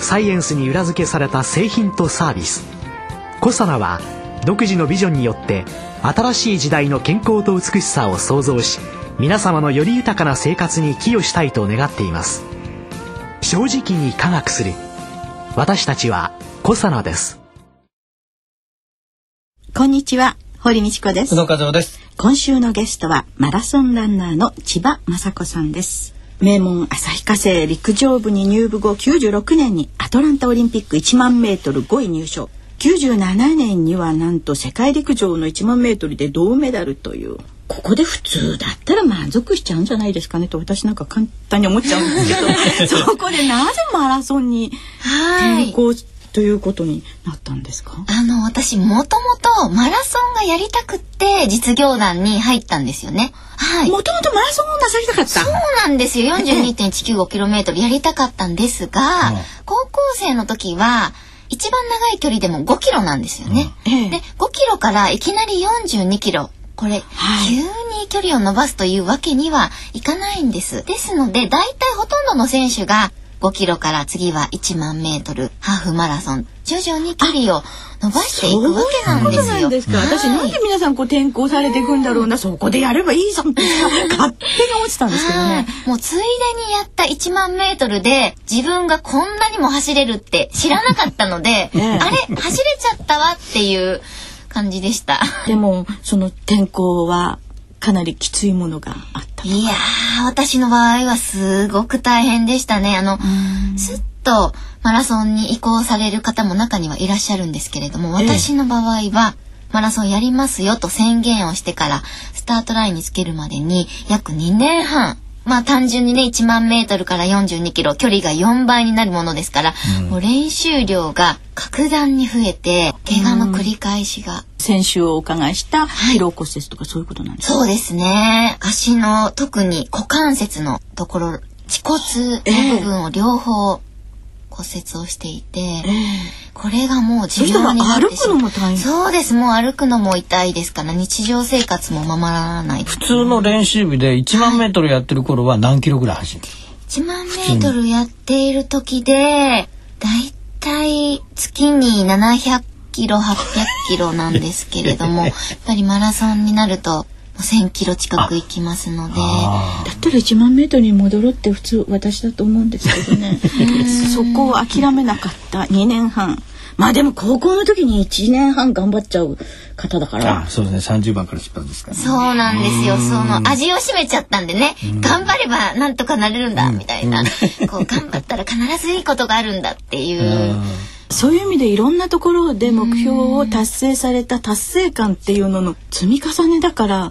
サイエンスに裏付けされた製品とサービス。コサナは独自のビジョンによって新しい時代の健康と美しさを創造し皆様のより豊かな生活に寄与したいと願っています。正直に科学する。私たちはコサナです。こんにちは。堀道子です。宇野和夫です。今週のゲストはマラソンランナーの千葉雅子さんです名門旭化成陸上部に入部後96年にアトランタオリンピック1万メートル5位入賞。97年にはなんと世界陸上の1万メートルで銅メダルという。ここで普通だったら満足しちゃうんじゃないですかね。と私なんか簡単に思っちゃうんですけど。そこでなぜマラソンに転向ということになったんですか？あの私もともとマラソンがやりたくって実業団に入ったんですよね。はい。もともとマラソンをなさりたかった？そうなんですよ。42.195キロメートルやりたかったんですが、高校生の時は一番長い距離でも5キロなんですよね。うん、で、5キロからいきなり42キロ。これ、はい、急に距離を伸ばすというわけにはいかないんです。ですので、大体ほとんどの選手が5キロから次は1万メートルハーフマラソン徐々に距離を伸ばしていくわけなんですよ。ですか、はい、私なんで皆さんこう転校されていくんだろうな、そこでやればいいじゃんって 勝手に思ってたんですけどね。もうついでにやった1万メートルで自分がこんなにも走れるって知らなかったので、あれ走れちゃったわっていう感じでした。でもその転校はかなりきついものがあったいや私の場合はすごく大変でしたね。あの、すっとマラソンに移行される方も中にはいらっしゃるんですけれども、私の場合は、マラソンやりますよと宣言をしてからスタートラインにつけるまでに約2年半まあ単純にね1万メートルから42キロ距離が4倍になるものですから、うん、もう練習量が格段に増えて怪我の繰り返しが。先週お伺いした疲労骨折とかそういうことなんですか、そうですね。足の特に股関節のところ恥骨の部分を両方骨折をしていて、えー、これがもう持病になってしまう。そうです。もう歩くのも痛いですから日常生活もままならない普通の練習日で1万メートルやってる頃は何キロぐらい走る、1万メートルやっている時でだいたい月に700キロ800キロなんですけれども やっぱりマラソンになると1000キロ近く行きますので。だったら1万メートルに戻るって普通私だと思うんですけどね。そこを諦めなかった2年半。まあでも高校の時に1年半頑張っちゃう方だから。あそうですね。30番からですから、ね、そうなんですよ。その味を占めちゃったんでね。頑張ればなんとかなれるんだみたいな。こう頑張ったら必ずいいことがあるんだっていう。そういう意味でいろんなところで目標を達成された達成感っていうのの積み重ねだから、は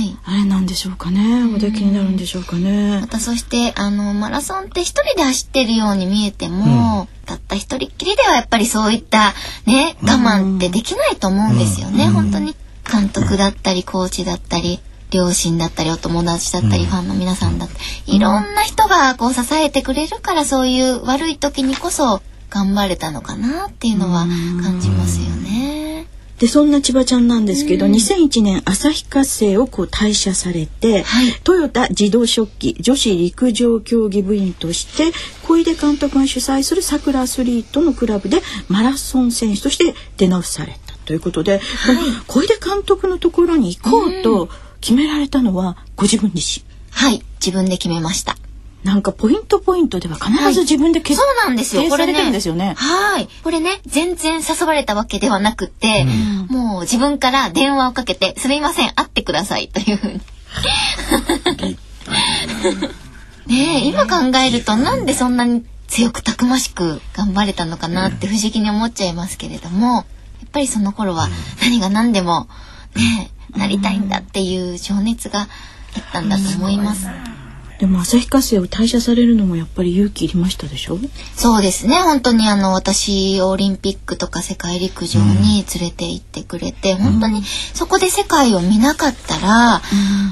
い、あれなんでしょうかね。おできになるんでしょうかね。またそしてあのマラソンって一人で走ってるように見えても、うん、たった一人っきりではやっぱりそういったね我慢ってできないと思うんですよね、うん、本当に監督だったりコーチだったり。両親だったりお友達だったり、ファンの皆さんだったりいろんな人がこう支えてくれるからそういう悪い時にこそ頑張れたのかなっていうのは感じますよね。でそんな千葉ちゃんなんですけど、うん、2001年旭化成をこう退社されて、はい、トヨタ自動食器女子陸上競技部員として小出監督が主催するさくらアスリートのクラブでマラソン選手として出直されたということで、はい、小出監督のところに行こうと決められたのはご自分自身。はい自分で決めました。なんかポイントポイントでは必ず自分で決、はい、そうなんですよ。これね。ですよね。はい。これね、全然誘われたわけではなくて、うん、もう自分から電話をかけて、すみません、会ってくださいというふうに。ねえ、今考えるとなんでそんなに強くたくましく頑張れたのかなって不思議に思っちゃいますけれども、やっぱりその頃は何が何でもね、なりたいんだっていう情熱があったんだと思います。でも旭化成を退社されるのもやっぱり勇気いりましたでしょ？そうですね。本当にあの私オリンピックとか世界陸上に連れて行ってくれて、うん、本当にそこで世界を見なかったら、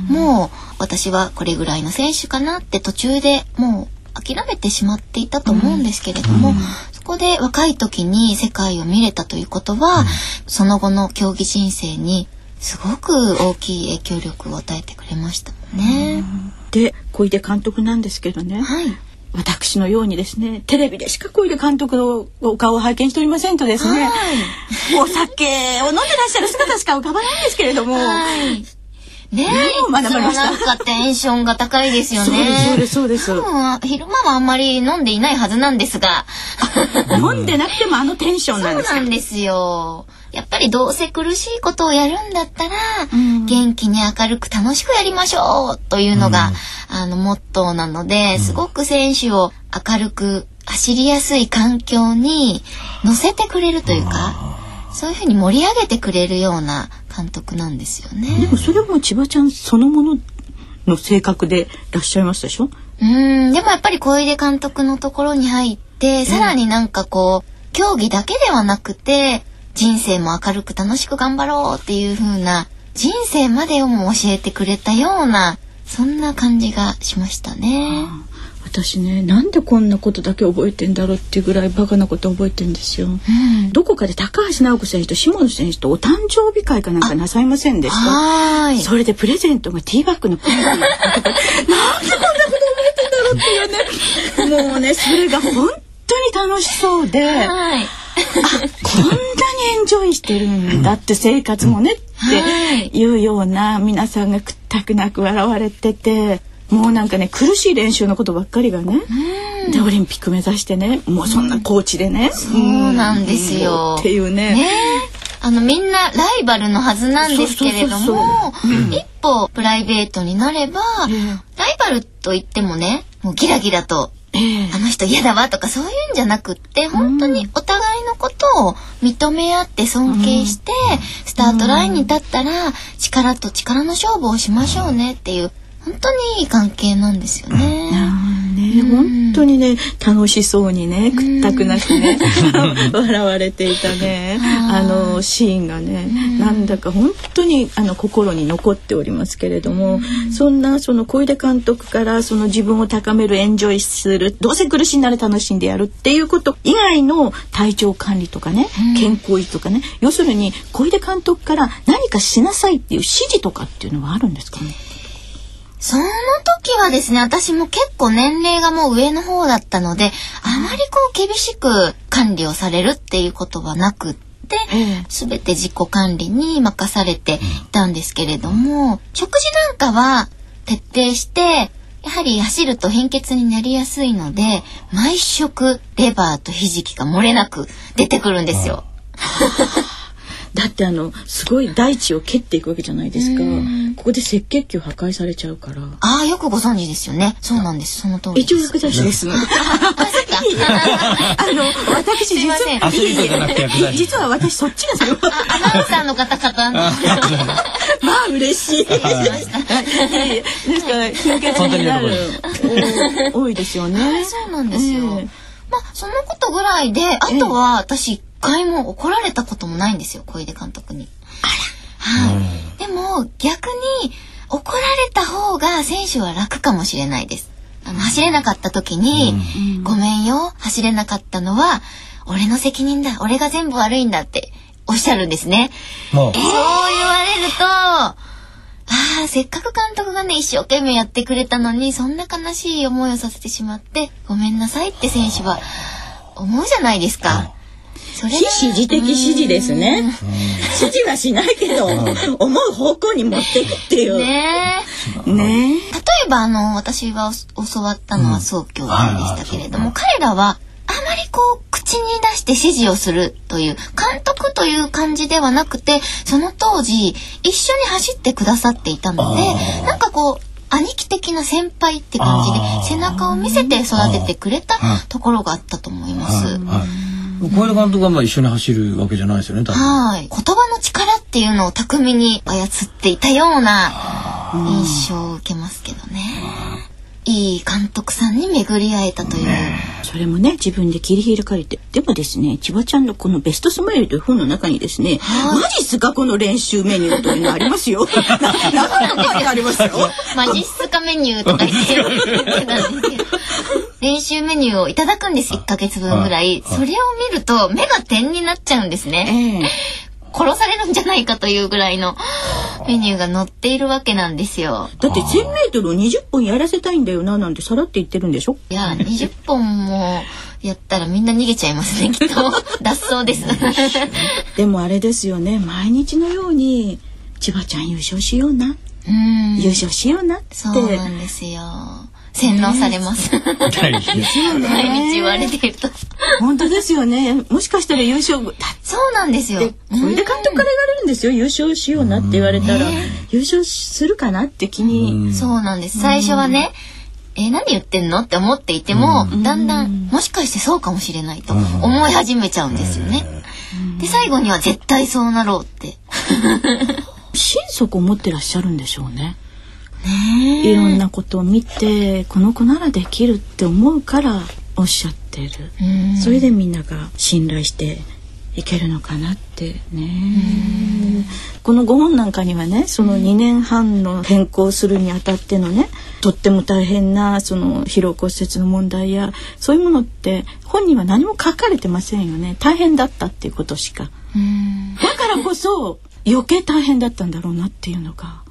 うん、もう私はこれぐらいの選手かなって途中でもう諦めてしまっていたと思うんですけれども、うん、そこで若い時に世界を見れたということは、その後の競技人生にすごく大きい影響力を与えてくれましたね。で小出監督なんですけどね、はい、私のようにですねテレビでしか小出監督のお顔を拝見しておりませんとですね、はい、お酒を飲んでらっしゃる姿しか浮かばないんですけれども。はいねえ、まだまだなんかテンションが高いですよね。そうです、そうです。昼間はあんまり飲んでいないはずなんですが。飲んでなくてもあのテンションなんですそうなんですよ。やっぱりどうせ苦しいことをやるんだったら、うん、元気に明るく楽しくやりましょうというのが、うん、あのモットーなので、すごく選手を明るく走りやすい環境に乗せてくれるというか、そういうふうに盛り上げてくれるような監督なんですよね。でもそれも千葉ちゃんそのものの性格でいらっしゃいましたでしょ？うん。でもやっぱり小出監督のところに入って、さらになんかこう競技だけではなくて人生も明るく楽しく頑張ろうっていう風な人生までをも教えてくれたようなそんな感じがしましたね。私ねなんでこんなことだけ覚えてんだろうっていうぐらいバカなこと覚えてんですよ、うん、どこかで高橋尚子選手と下野選手とお誕生日会かなんかなさいませんでした？それでプレゼントがティーバッグのプレゼントなんでこんなこと覚えてんだろうっていうね。もうねそれが本当に楽しそうで、はい。こんなにエンジョイしてるんだって生活もねってい。うような皆さんがくったくなく笑われててもうなんかね苦しい練習のことばっかりがねでオリンピック目指してねもうそんなコーチでねそうなんですよ。っていうね。ね。あのみんなライバルのはずなんですけれども一歩プライベートになれば、ライバルといってもねもうギラギラとえー、あの人嫌だわとかそういうんじゃなくって本当にお互いのことを認め合って尊敬して、スタートラインに立ったら力と力の勝負をしましょうねっていう本当にいい関係なんですよね。ね、本当にね楽しそうにねくったくなくね 笑われていたね。あのシーンがねなんだか本当にあの心に残っておりますけれどもそんなその小出監督からその自分を高めるエンジョイするどうせ苦しいなら楽しんでやるっていうこと以外の体調管理とかね健康維持とかね要するに小出監督から何かしなさいっていう指示とかっていうのはあるんですかね？その時はですね、私も結構年齢がもう上の方だったので、あまりこう厳しく管理をされるっていうことはなくって、すべて自己管理に任されていたんですけれども、食事なんかは徹底して、やはり走ると貧血になりやすいので、毎食レバーとひじきが漏れなく出てくるんですよ。だってあのすごい大地を蹴っていくわけじゃないですか。ここで赤血球破壊されちゃうから。ああよくご存知ですよね。そうなんです。その通り一応薬剤師です。あ の私実は実は私そっちがそれアナウンサーの方かまあ嬉しい。です。から貧血になる多いですよね。そうなんですよ、まあそのことぐらいであとは私回も怒られたこともないんですよ小出監督に。はい、でも逆に怒られた方が選手は楽かもしれないです。あの走れなかった時に、うん、ごめんよ走れなかったのは俺の責任だ俺が全部悪いんだっておっしゃるんですね。そう言われるとああせっかく監督がね一生懸命やってくれたのにそんな悲しい思いをさせてしまってごめんなさいって選手は思うじゃないですか。非指示的指示ですね。指示はしないけど、思う方向に持っていくっていう。ねね。例えばあの私が教わったのは宗教でしたけれども、彼らはあまりこう口に出して指示をするという監督という感じではなくてその当時一緒に走ってくださっていたのでなんかこう兄貴的な先輩って感じで背中を見せて育ててくれたところがあったと思います。小出監督はまあ一緒に走るわけじゃないですよね。はい。言葉の力っていうのを巧みに操っていたような印象を受けますけどね。いい監督さんに巡り会えたという。それもね自分で切り開かれてでもですね千葉ちゃんのこの「ベストスマイル」という本の中にですね「マジっすかこの練習メニュー」というのありますよ。な中にありますよ。マジっすかメニューとか言って言ってたんですけど。練習メニューをいただくんです1ヶ月分ぐらい。それを見ると目が点になっちゃうんですね。ええ殺されるんじゃないかというぐらいのメニューが載っているわけなんですよ。だって1,000メートルを20本やらせたいんだよななんてさらって言ってるんでしょ？いや、20本もやったらみんな逃げちゃいますね、きっと。脱走です。でもあれですよね毎日のように千葉ちゃん優勝しような、うん。優勝しようなってそうなんですよ。洗脳されます。毎日言われてると。本当ですよね。もしかしたら優勝だそうなんですよ。ってそれで監督から言われるんですよ。優勝しようなって言われたら。優勝するかなって気に。そうなんです。最初はね、えー何言ってんのって思っていても、だんだん、もしかしてそうかもしれないと思い始めちゃうんですよね。で、最後には絶対そうなろうって。心底思ってらっしゃるんでしょうね。いろんなことを見てこの子ならできるって思うからおっしゃってる。それでみんなが信頼していけるのかなってね。この5本なんかにはねその2年半の変更するにあたってのねとっても大変なその疲労骨折の問題やそういうものって本には何も書かれてませんよね大変だったっていうことしか。だからこそ余計大変だったんだろうなっていうのが。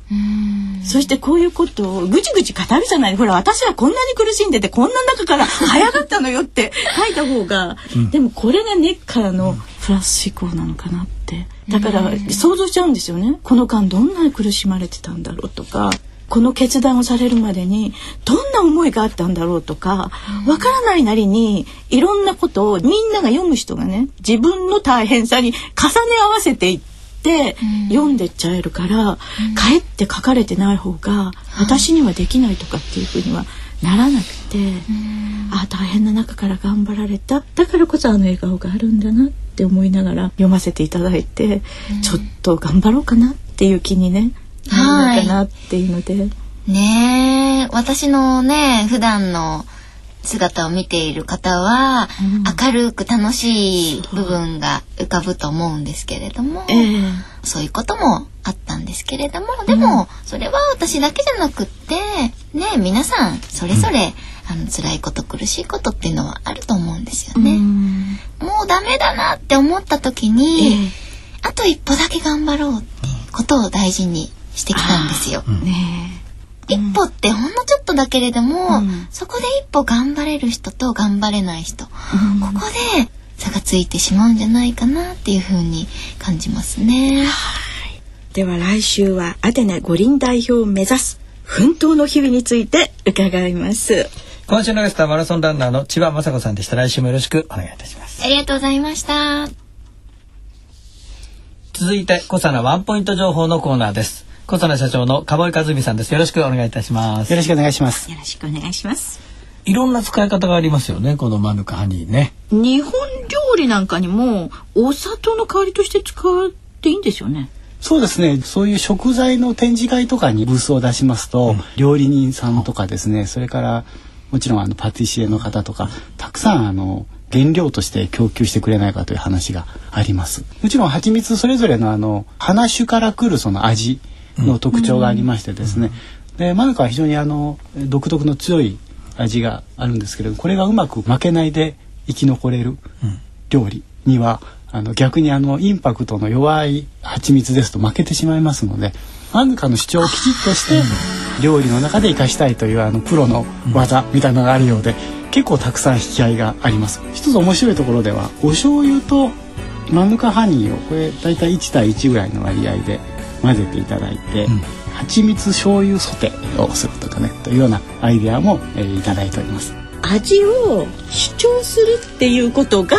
そしてこういうことをぐちぐち語るじゃない。ほら私はこんなに苦しんでてこんな中から早かったのよって書いた方が、でもこれが根っからのプラス思考なのかなって。だから想像しちゃうんですよね。この間どんなに苦しまれてたんだろうとかこの決断をされるまでにどんな思いがあったんだろうとかわからないなりにいろんなことをみんなが読む人がね自分の大変さに重ね合わせていって。読んでっちゃえるから、かえって書かれてない方が私にはできないとかっていうふうにはならなくて、あ大変な中から頑張られた。だからこそあの笑顔があるんだなって思いながら読ませていただいて、ちょっと頑張ろうかなっていう気にねなるのかなっていうので。ねえ、私のね、普段の姿を見ている方は、明るく楽しい部分が浮かぶと思うんですけれども、ええ。そういうこともあったんですけれども、でも、それは私だけじゃなくって、ねえ、皆さん、それぞれ、あの、辛いこと、苦しいことっていうのはあると思うんですよね。もうダメだなって思った時に、あと一歩だけ頑張ろうっていうことを大事にしてきたんですよ。ね一歩ってほんのちょっとだけれども、うんそこで一歩頑張れる人と頑張れない人、ここで差がついてしまうんじゃないかなっていう風に感じますね。えでは来週はアテネ五輪代表を目指す奮闘の日々について伺います。今週のゲストはマラソンランナーの千葉雅子さんでした。来週もよろしくお願いいたします。ありがとうございました。続いて、小佐ナワンポイント情報のコーナーです。小佐ナ社長の鴨井和美さんです。よろしくお願いいたしますよ。ろしくお願いします。よろしくお願いします。いろんな使い方がありますよね。このマヌカハニーね。日本料理なんかにもお砂糖の代わりとして使っていいんですよね。そうですね。そういう食材の展示会とかにブースを出しますと、料理人さんとかですね、それからもちろんあのパティシエの方とか、たくさんあの原料として供給してくれないかという話があります。もちろん蜂蜜それぞれのあの花種から来るその味の特徴がありましてですね。でマヌカは非常にあの独特の強い味があるんですけれどこれがうまく負けないで生き残れる料理にはあの逆にあのインパクトの弱い蜂蜜ですと負けてしまいますのでマヌカの主張をきちっとして料理の中で生かしたいというあのプロの技みたいなのがあるようで結構たくさん引き合いがあります。一つ面白いところではお醤油とマヌカハニーをこれ大体1対1ぐらいの割合で混ぜていただいて、蜂蜜醤油ソテーをするとかねというようなアイデアも、えーいただいております。味を主張するっていうことが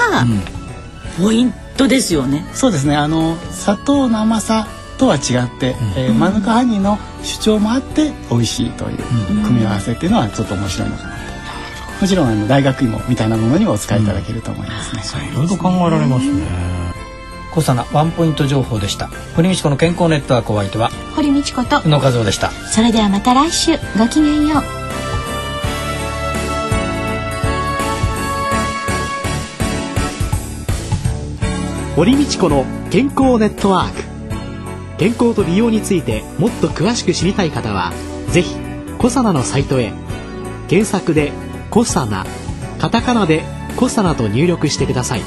ポイントですよね。そうですね。あの砂糖の甘さとは違って、えーマヌカハニーの主張もあって美味しいという組み合わせっていうのはちょっと面白いのかなと。もちろんあの大学芋みたいなものにもお使いいただけると思いますね、いろいろ考えられますね。小さなワンポイント情報でした。堀道子の健康ネットワークお相手は堀道子と野和夫でした。それではまた来週。ごきげんよう。堀道子の健康ネットワーク。健康と美容についてもっと詳しく知りたい方はぜひコサナのサイトへ。検索で「コサナ」カタカナで「コサナ」と入力してください。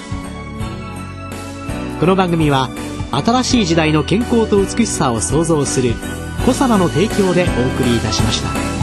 この番組は新しい時代の健康と美しさを創造するコサナの提供でお送りいたしました。